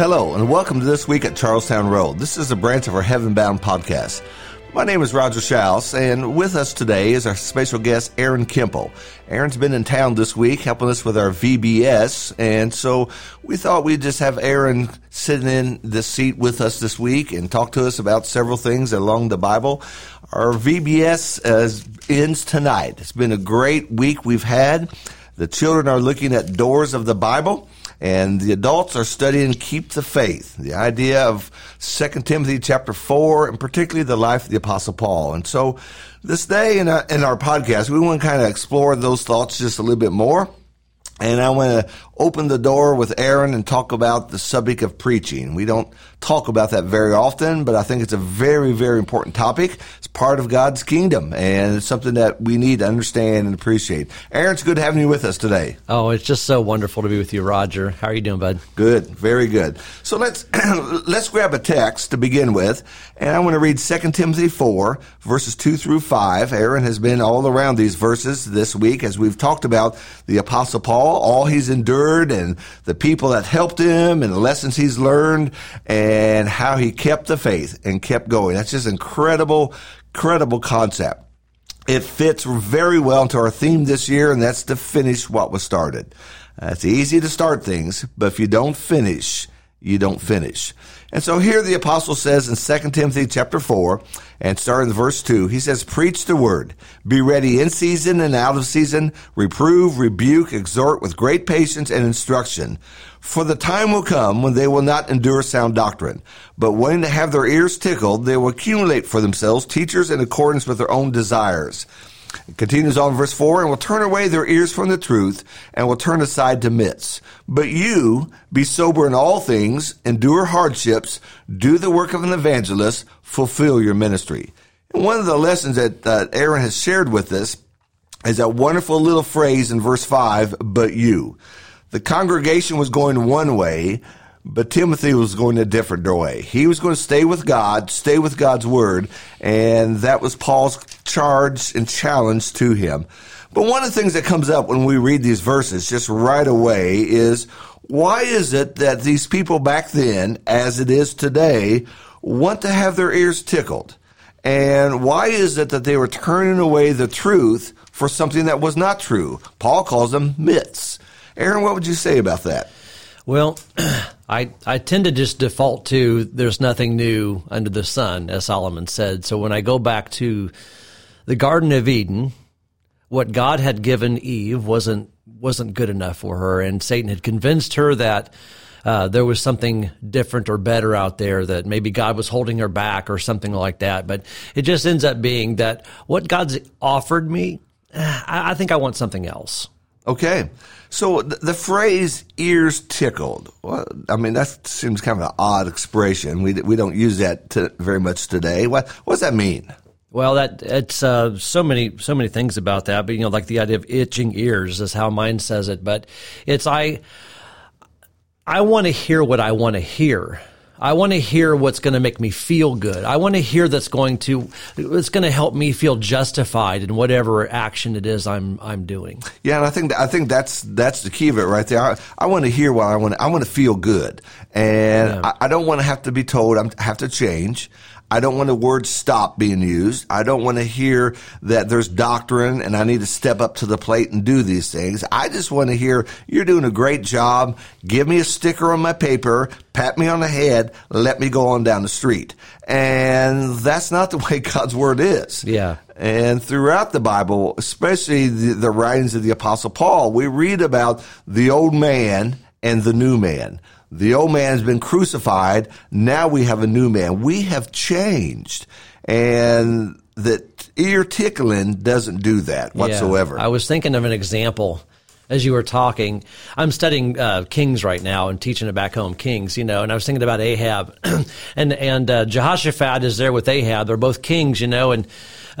Hello, and welcome to This Week at Charlestown Road. This is a branch of our Heaven Bound podcast. My name is Roger Schaus, and with us today is our special guest, Aaron Kemple. Aaron's been in town this week helping us with our VBS, and so we thought we'd just have Aaron sitting in the seat with us this week and talk to us about several things along the Bible. Our VBS uh, ends tonight. It's been a great week we've had. The children are looking at doors of the Bible and the adults are studying keep the faith. The idea of 2 timothy chapter 4 and particularly the life of the apostle paul. And so this day in our, in our podcast we want to kind of explore those thoughts just a little bit more and I want to open the door with Aaron and talk about the subject of preaching. We don't talk about that very often, but I think it's a very, very important topic. It's part of God's kingdom, and it's something that we need to understand and appreciate. Aaron, it's good having you with us today. Oh, it's just so wonderful to be with you, Roger. How are you doing, bud? Good, very good. So let's let's grab a text to begin with, and I want to read 2 Timothy 4, verses 2 through 5. Aaron has been all around these verses this week as we've talked about the Apostle Paul, all he's endured, and the people that helped him, and the lessons he's learned, and how he kept the faith and kept going. That's just incredible, incredible concept. It fits very well into our theme this year, and that's to finish what was started. It's easy to start things, but if you don't finish, you don't finish. And so here the apostle says in 2 Timothy chapter 4 and starting in verse 2, he says, preach the word, be ready in season and out of season, reprove, rebuke, exhort with great patience and instruction. For the time will come when they will not endure sound doctrine, but when they have their ears tickled, they will accumulate for themselves teachers in accordance with their own desires it continues on verse 4 and will turn away their ears from the truth and will turn aside to myths. But you be sober in all things, endure hardships, do the work of an evangelist, fulfill your ministry. And one of the lessons that uh, Aaron has shared with us is that wonderful little phrase in verse 5, but you. The congregation was going one way, but Timothy was going a different way. He was going to stay with God, stay with God's word, and that was Paul's charge and challenge to him. But one of the things that comes up when we read these verses just right away is why is it that these people back then, as it is today, want to have their ears tickled? And why is it that they were turning away the truth for something that was not true? Paul calls them myths. Aaron, what would you say about that? Well, I I tend to just default to there's nothing new under the sun, as Solomon said. So when I go back to the Garden of Eden, what God had given Eve wasn't wasn't good enough for her, and Satan had convinced her that uh, there was something different or better out there that maybe God was holding her back or something like that. But it just ends up being that what God's offered me, I, I think I want something else. Okay. So the phrase ears tickled, well, I mean, that seems kind of an odd expression. We, we don't use that to, very much today. What, what does that mean? Well, that it's uh, so many so many things about that, but you know, like the idea of itching ears is how mine says it. But it's I I want to hear what I want to hear. I want to hear what's going to make me feel good. I want to hear that's going to it's going to help me feel justified in whatever action it is I'm I'm doing. Yeah, and I think I think that's that's the key of it right there. I, I want to hear what I want. I want to feel good, and yeah. I, I, don't want to have to be told I have to change. I don't want the word stop being used. I don't want to hear that there's doctrine and I need to step up to the plate and do these things. I just want to hear you're doing a great job. Give me a sticker on my paper, pat me on the head, let me go on down the street. And that's not the way God's word is. Yeah. And throughout the Bible, especially the, the writings of the apostle Paul, we read about the old man and the new man. The old man has been crucified. Now we have a new man. We have changed. And that ear tickling doesn't do that whatsoever. Yeah. I was thinking of an example as you were talking. I'm studying uh, Kings right now and teaching it back home, Kings, you know, and I was thinking about Ahab. and and uh, Jehoshaphat is there with Ahab. They're both kings, you know, and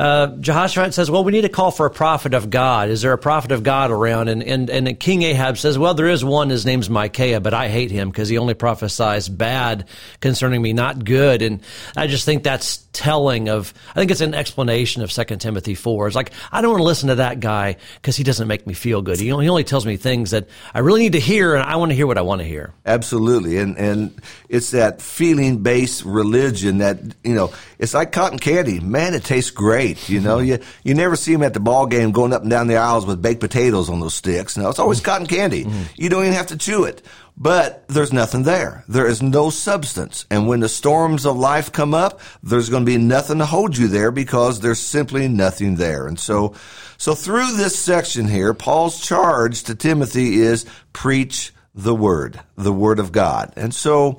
uh, Jehoshaphat says, well, we need to call for a prophet of God. Is there a prophet of God around? And, and, and King Ahab says, well, there is one. His name's Micaiah, but I hate him because he only prophesies bad concerning me, not good. And I just think that's telling of, I think it's an explanation of 2 Timothy 4. It's like, I don't want to listen to that guy because he doesn't make me feel good. He only, he only tells me things that I really need to hear and I want to hear what I want to hear. Absolutely. And, and it's that feeling based religion that, you know, it's like cotton candy. Man, it tastes great. You know, you, you never see them at the ball game going up and down the aisles with baked potatoes on those sticks. No, it's always cotton candy. Mm-hmm. You don't even have to chew it but there's nothing there. There is no substance. And when the storms of life come up, there's going to be nothing to hold you there because there's simply nothing there. And so, so through this section here, Paul's charge to Timothy is preach the word, the word of God. And so,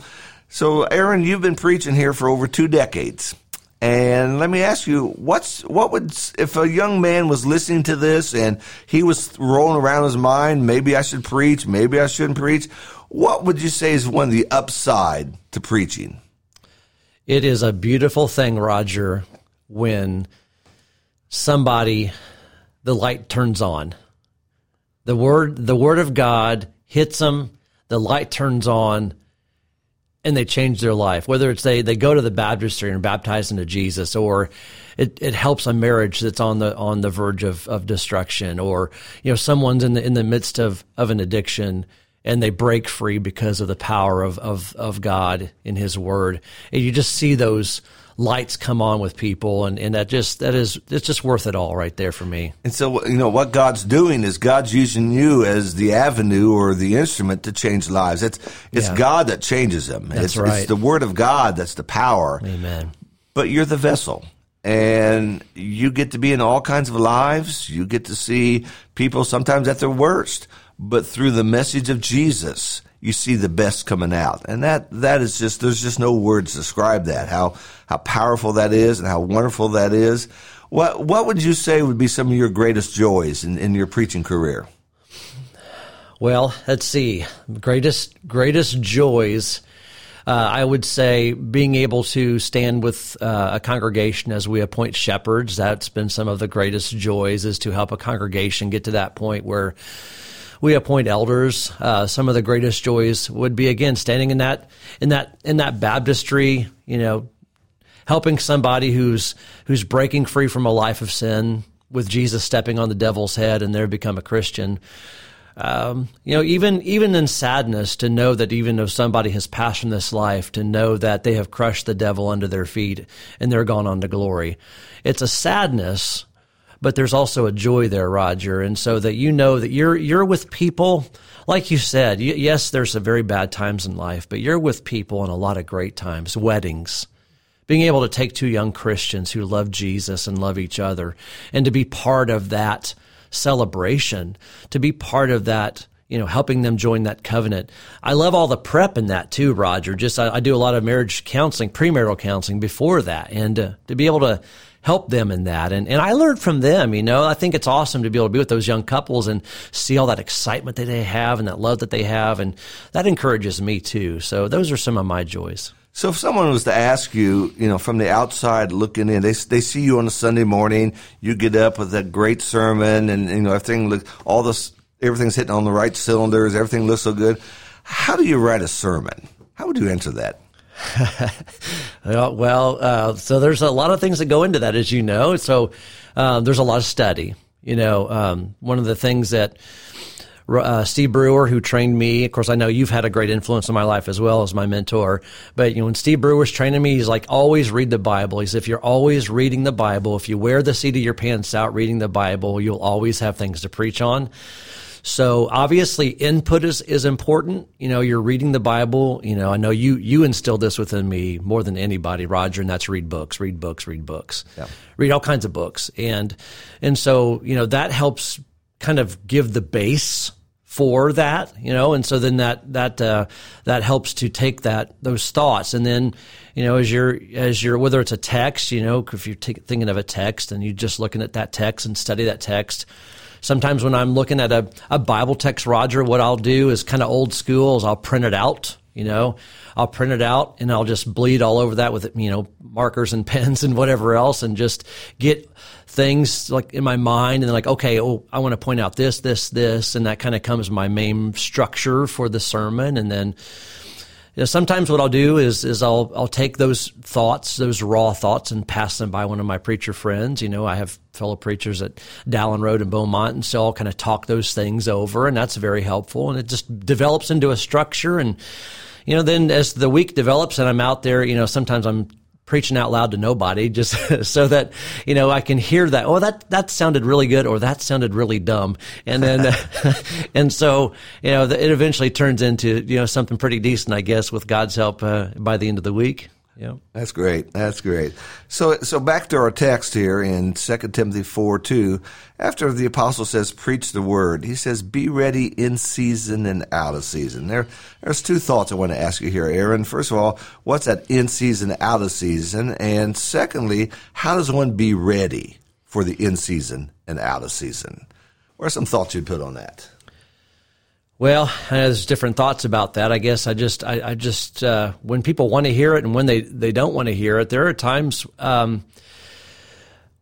so Aaron, you've been preaching here for over two decades. And let me ask you, what's what would if a young man was listening to this and he was rolling around his mind, maybe I should preach, maybe I shouldn't preach. What would you say is one of the upside to preaching? It is a beautiful thing, Roger, when somebody the light turns on. The word the word of God hits them, the light turns on, and they change their life. Whether it's they, they go to the baptistry and are baptized into Jesus, or it, it helps a marriage that's on the on the verge of, of destruction, or you know someone's in the in the midst of, of an addiction and they break free because of the power of, of, of God in His Word. And you just see those lights come on with people and, and that just that is it's just worth it all right there for me. And so you know what God's doing is God's using you as the avenue or the instrument to change lives. It's it's yeah. God that changes them. That's it's, right. it's the word of God that's the power. Amen. But you're the vessel and you get to be in all kinds of lives. You get to see people sometimes at their worst but through the message of Jesus, you see the best coming out. And that, that is just, there's just no words to describe that, how, how powerful that is and how wonderful that is. What, what would you say would be some of your greatest joys in, in your preaching career? Well, let's see. Greatest, greatest joys. Uh, I would say being able to stand with uh, a congregation as we appoint shepherds. That's been some of the greatest joys is to help a congregation get to that point where we appoint elders. Uh, some of the greatest joys would be again standing in that in that in that baptistry. You know, helping somebody who's who's breaking free from a life of sin with Jesus stepping on the devil's head and they become a Christian. Um, you know, even even in sadness, to know that even though somebody has passed from this life, to know that they have crushed the devil under their feet and they're gone on to glory. It's a sadness but there's also a joy there, Roger. And so that you know that you're, you're with people, like you said, yes, there's some very bad times in life, but you're with people in a lot of great times, weddings, being able to take two young Christians who love Jesus and love each other and to be part of that celebration, to be part of that you know, helping them join that covenant. I love all the prep in that too, Roger. Just I, I do a lot of marriage counseling, premarital counseling before that, and uh, to be able to help them in that. And, and I learned from them, you know, I think it's awesome to be able to be with those young couples and see all that excitement that they have and that love that they have. And that encourages me too. So those are some of my joys. So if someone was to ask you, you know, from the outside looking in, they they see you on a Sunday morning, you get up with a great sermon, and you know everything looks all this everything's hitting on the right cylinders, everything looks so good. How do you write a sermon? How would you answer that? well, uh, so there's a lot of things that go into that, as you know. So uh, there's a lot of study. You know, um, one of the things that uh, Steve Brewer, who trained me, of course, I know you've had a great influence on my life as well as my mentor. But you know, when Steve Brewer was training me, he's like, always read the Bible. He's if you're always reading the Bible, if you wear the seat of your pants out reading the Bible, you'll always have things to preach on. So obviously input is, is important. You know, you're reading the Bible. You know, I know you, you instilled this within me more than anybody, Roger, and that's read books, read books, read books, yeah. read all kinds of books. And, and so, you know, that helps kind of give the base for that, you know, and so then that that uh, that helps to take that those thoughts, and then you know as you're as you're whether it's a text, you know, if you're t- thinking of a text and you're just looking at that text and study that text, Sometimes when I'm looking at a, a Bible text, Roger, what I'll do is kind of old school is I'll print it out You know, I'll print it out and I'll just bleed all over that with, you know, markers and pens and whatever else and just get things like in my mind and like, okay, oh, I want to point out this, this, this. And that kind of comes my main structure for the sermon. And then, you know, sometimes what I'll do is is I'll I'll take those thoughts, those raw thoughts, and pass them by one of my preacher friends. You know, I have fellow preachers at Dallin Road and Beaumont, and so I'll kind of talk those things over, and that's very helpful. And it just develops into a structure. And you know, then as the week develops, and I'm out there, you know, sometimes I'm preaching out loud to nobody just so that you know I can hear that oh that that sounded really good or that sounded really dumb. And then and so you know it eventually turns into you know something pretty decent I guess with God's help uh, by the end of the week That's great. That's great. So, so back to our text here in 2 Timothy 4 2. After the apostle says, preach the word, he says, be ready in season and out of season. There, there's two thoughts I want to ask you here, Aaron. First of all, what's that in season, out of season? And secondly, how does one be ready for the in season and out of season? What are some thoughts you'd put on that? Well, there's different thoughts about that. I guess I just, I, I just, uh, when people want to hear it and when they, they don't want to hear it, there are times, um,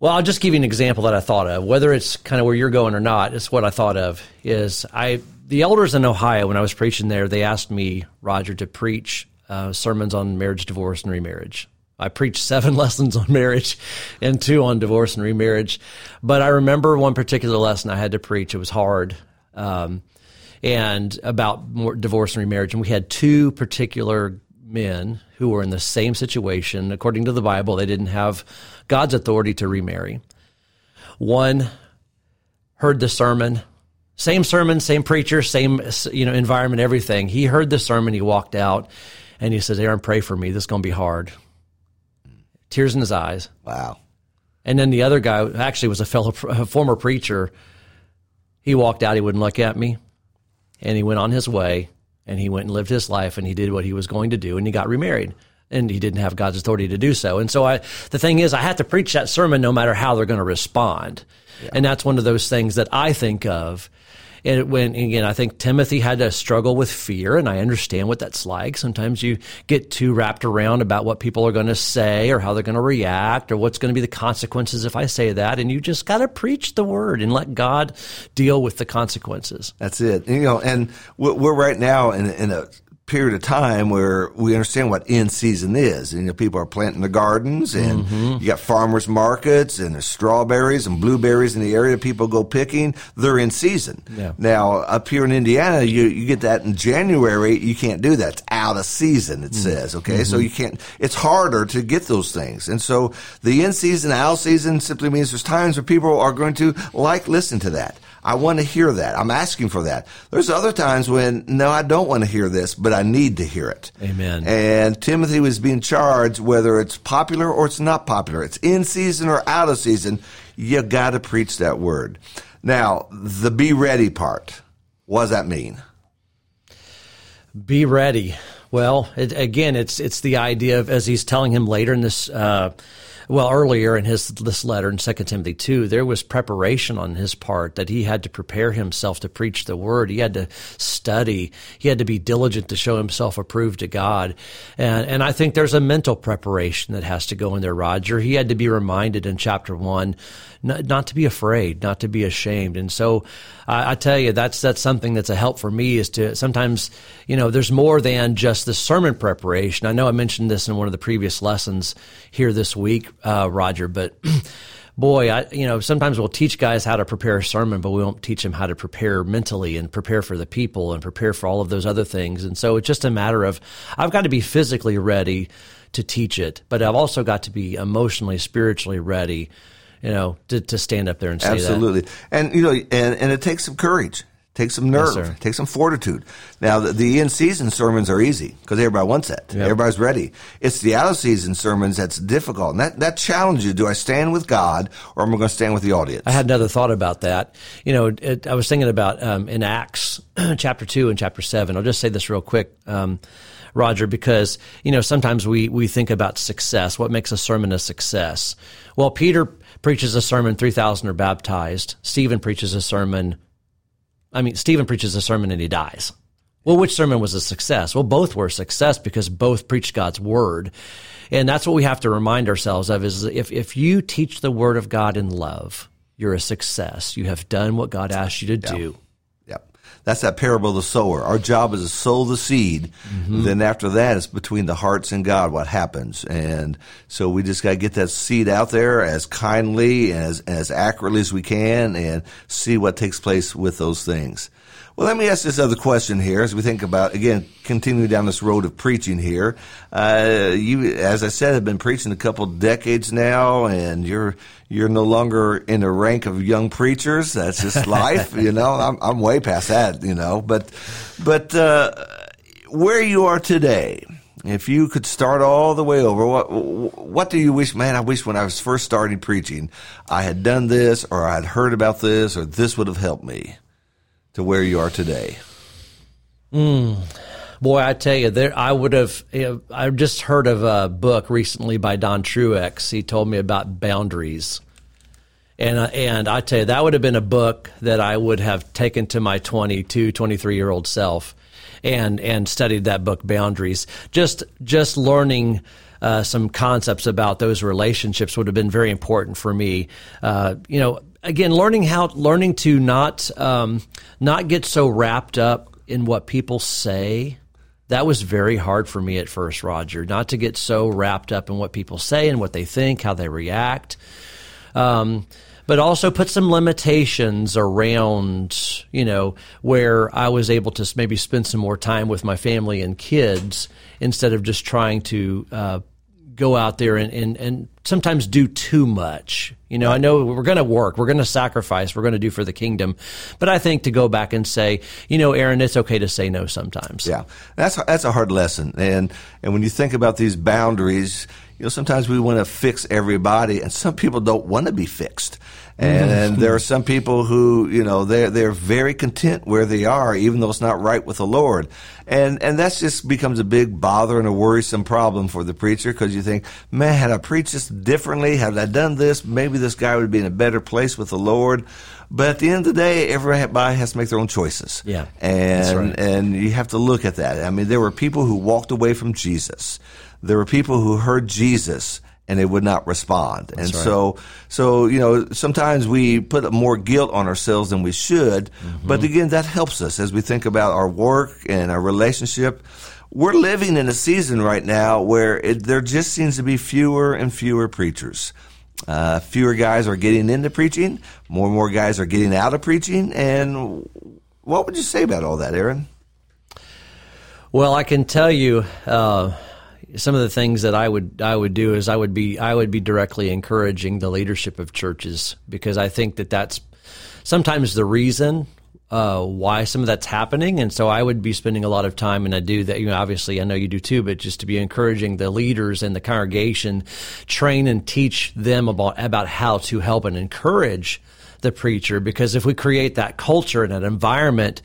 well, I'll just give you an example that I thought of. Whether it's kind of where you're going or not, it's what I thought of. Is I the elders in Ohio when I was preaching there, they asked me Roger to preach uh, sermons on marriage, divorce, and remarriage. I preached seven lessons on marriage and two on divorce and remarriage. But I remember one particular lesson I had to preach. It was hard. Um, and about more divorce and remarriage. And we had two particular men who were in the same situation. According to the Bible, they didn't have God's authority to remarry. One heard the sermon, same sermon, same preacher, same you know environment, everything. He heard the sermon, he walked out, and he says, "Aaron, pray for me. This is going to be hard." Tears in his eyes. Wow. And then the other guy actually was a fellow, a former preacher. He walked out. He wouldn't look at me and he went on his way and he went and lived his life and he did what he was going to do and he got remarried and he didn't have God's authority to do so. And so I, the thing is, I have to preach that sermon no matter how they're going to respond. Yeah. And that's one of those things that I think of and when again, I think Timothy had to struggle with fear, and I understand what that's like. Sometimes you get too wrapped around about what people are going to say or how they're going to react or what's going to be the consequences if I say that, and you just got to preach the word and let God deal with the consequences. That's it. You know, and we're right now in, in a period of time where we understand what in season is. And, you know, people are planting the gardens and mm-hmm. you got farmers markets and there's strawberries and blueberries in the area people go picking. They're in season. Yeah. Now, up here in Indiana, you, you get that in January. You can't do that. It's out of season, it mm-hmm. says. Okay. Mm-hmm. So you can't, it's harder to get those things. And so the in season, out season simply means there's times where people are going to like listen to that. I want to hear that. I'm asking for that. There's other times when, no, I don't want to hear this, but I need to hear it. Amen. And Timothy was being charged, whether it's popular or it's not popular, it's in season or out of season, you got to preach that word. Now, the be ready part, what does that mean? Be ready. Well, it, again, it's it's the idea of as he's telling him later in this uh, well, earlier in his this letter in 2 Timothy 2, there was preparation on his part that he had to prepare himself to preach the word. He had to study. He had to be diligent to show himself approved to God. And, and I think there's a mental preparation that has to go in there, Roger. He had to be reminded in chapter 1 not, not to be afraid, not to be ashamed. And so I, I, tell you, that's that's something that's a help for me is to sometimes, you know, there's more than just the sermon preparation. I know I mentioned this in one of the previous lessons here this week, uh, Roger, but. boy, I, you know, sometimes we'll teach guys how to prepare a sermon, but we won't teach them how to prepare mentally and prepare for the people and prepare for all of those other things. And so it's just a matter of I've got to be physically ready to teach it, but I've also got to be emotionally, spiritually ready you know, to, to stand up there and say Absolutely. that. And, you know, and, and it takes some courage. Takes some nerve, yes, take some fortitude. Now, the, the in season sermons are easy because everybody wants that. Yep. Everybody's ready. It's the out of season sermons that's difficult. And that, that challenges you do I stand with God or am I going to stand with the audience? I had another thought about that. You know, it, I was thinking about um, in Acts chapter 2 and chapter 7. I'll just say this real quick. Um, Roger, because, you know, sometimes we, we think about success. What makes a sermon a success? Well, Peter preaches a sermon, 3,000 are baptized. Stephen preaches a sermon. I mean, Stephen preaches a sermon and he dies. Well, which sermon was a success? Well, both were a success because both preached God's word. And that's what we have to remind ourselves of is if, if you teach the word of God in love, you're a success. You have done what God asked you to do. That's that parable of the sower. Our job is to sow the seed. Then after that, it's between the hearts and God what happens. And so we just got to get that seed out there as kindly and as, as accurately as we can and see what takes place with those things. Well, let me ask this other question here as we think about, again, continuing down this road of preaching here. Uh, you, as I said, have been preaching a couple decades now and you're, you're no longer in the rank of young preachers. That's just life, you know. I'm, I'm way past that, you know. But, but uh, where you are today, if you could start all the way over, what what do you wish? Man, I wish when I was first starting preaching, I had done this, or I had heard about this, or this would have helped me to where you are today. Boy, I tell you, there I would have. You know, I just heard of a book recently by Don Truex. He told me about boundaries, and uh, and I tell you, that would have been a book that I would have taken to my 22, 23 year old self, and and studied that book, Boundaries. Just just learning. Uh, some concepts about those relationships would have been very important for me. Uh, you know, again, learning how, learning to not, um, not get so wrapped up in what people say. That was very hard for me at first, Roger, not to get so wrapped up in what people say and what they think, how they react. Um, but also put some limitations around, you know, where I was able to maybe spend some more time with my family and kids instead of just trying to uh, go out there and, and, and sometimes do too much. You know, I know we're going to work, we're going to sacrifice, we're going to do for the kingdom. But I think to go back and say, you know, Aaron, it's okay to say no sometimes. Yeah, that's that's a hard lesson, and and when you think about these boundaries, you know, sometimes we want to fix everybody, and some people don't want to be fixed. And mm-hmm. there are some people who, you know, they're they're very content where they are, even though it's not right with the Lord. And and that's just becomes a big bother and a worrisome problem for the preacher because you think, man, had I preached this differently, had I done this, maybe this guy would be in a better place with the Lord. But at the end of the day, everybody has to make their own choices. Yeah, and right. and you have to look at that. I mean, there were people who walked away from Jesus. There were people who heard Jesus and they would not respond. and right. so, so you know, sometimes we put more guilt on ourselves than we should. Mm-hmm. But again, that helps us as we think about our work and our relationship. We're living in a season right now where it, there just seems to be fewer and fewer preachers. Uh, fewer guys are getting into preaching. More and more guys are getting out of preaching. And what would you say about all that, Aaron? Well, I can tell you uh, some of the things that I would I would do is I would be I would be directly encouraging the leadership of churches because I think that that's sometimes the reason uh, why some of that's happening, and so I would be spending a lot of time, and I do that. You know, obviously, I know you do too, but just to be encouraging the leaders and the congregation, train and teach them about about how to help and encourage the preacher, because if we create that culture and that environment.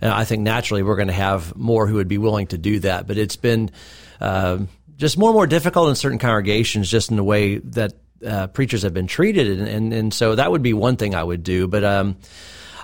And I think naturally we're going to have more who would be willing to do that. But it's been uh, just more and more difficult in certain congregations, just in the way that uh, preachers have been treated, and, and and so that would be one thing I would do. But um,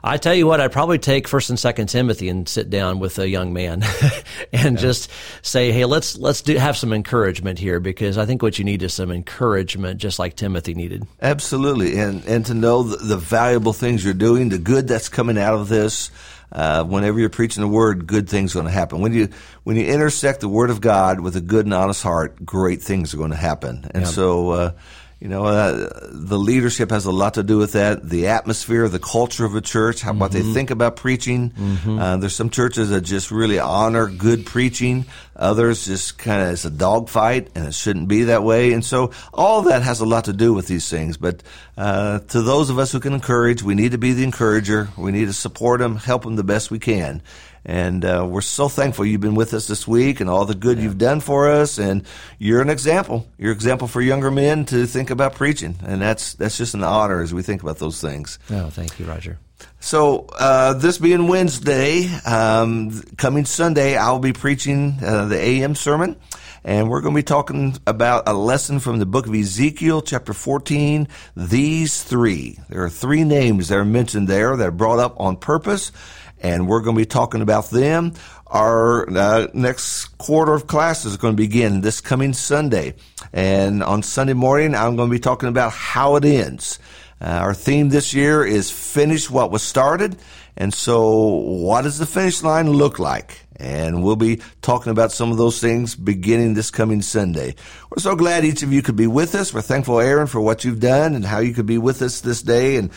I tell you what, I'd probably take First and Second Timothy and sit down with a young man and just say, "Hey, let's let's do have some encouragement here," because I think what you need is some encouragement, just like Timothy needed. Absolutely, and and to know the, the valuable things you're doing, the good that's coming out of this. Uh, whenever you're preaching the word, good things are going to happen. When you when you intersect the word of God with a good and honest heart, great things are going to happen. And so, uh, you know, uh, the leadership has a lot to do with that. The atmosphere, the culture of a church, how what they think about preaching. Uh, there's some churches that just really honor good preaching. Others just kind of it's a dogfight, and it shouldn't be that way. And so, all that has a lot to do with these things. But uh, to those of us who can encourage, we need to be the encourager. We need to support them, help them the best we can. And uh, we're so thankful you've been with us this week and all the good you've done for us. And you're an example. You're an example for younger men to think about preaching. And that's that's just an honor as we think about those things. Oh, thank you, Roger. So uh, this being Wednesday, um, coming Sunday, I'll be preaching uh, the AM sermon, And we're going to be talking about a lesson from the book of Ezekiel, chapter 14. These three. There are three names that are mentioned there that are brought up on purpose. And we're going to be talking about them. Our uh, next quarter of class is going to begin this coming Sunday. And on Sunday morning, I'm going to be talking about how it ends. Uh, our theme this year is finish what was started. And so, what does the finish line look like? And we'll be talking about some of those things beginning this coming Sunday. We're so glad each of you could be with us. We're thankful, Aaron, for what you've done and how you could be with us this day and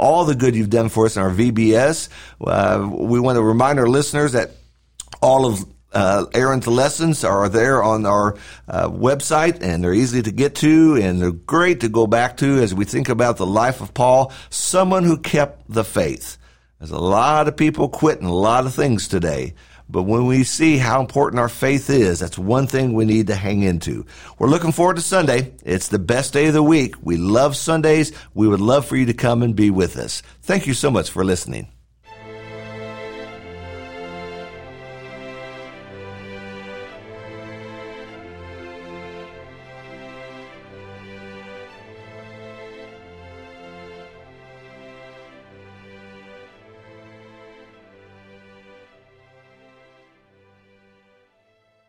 all the good you've done for us in our VBS. Uh, we want to remind our listeners that all of uh, Aaron's lessons are there on our uh, website and they're easy to get to and they're great to go back to as we think about the life of Paul, someone who kept the faith. There's a lot of people quitting a lot of things today. But when we see how important our faith is, that's one thing we need to hang into. We're looking forward to Sunday. It's the best day of the week. We love Sundays. We would love for you to come and be with us. Thank you so much for listening.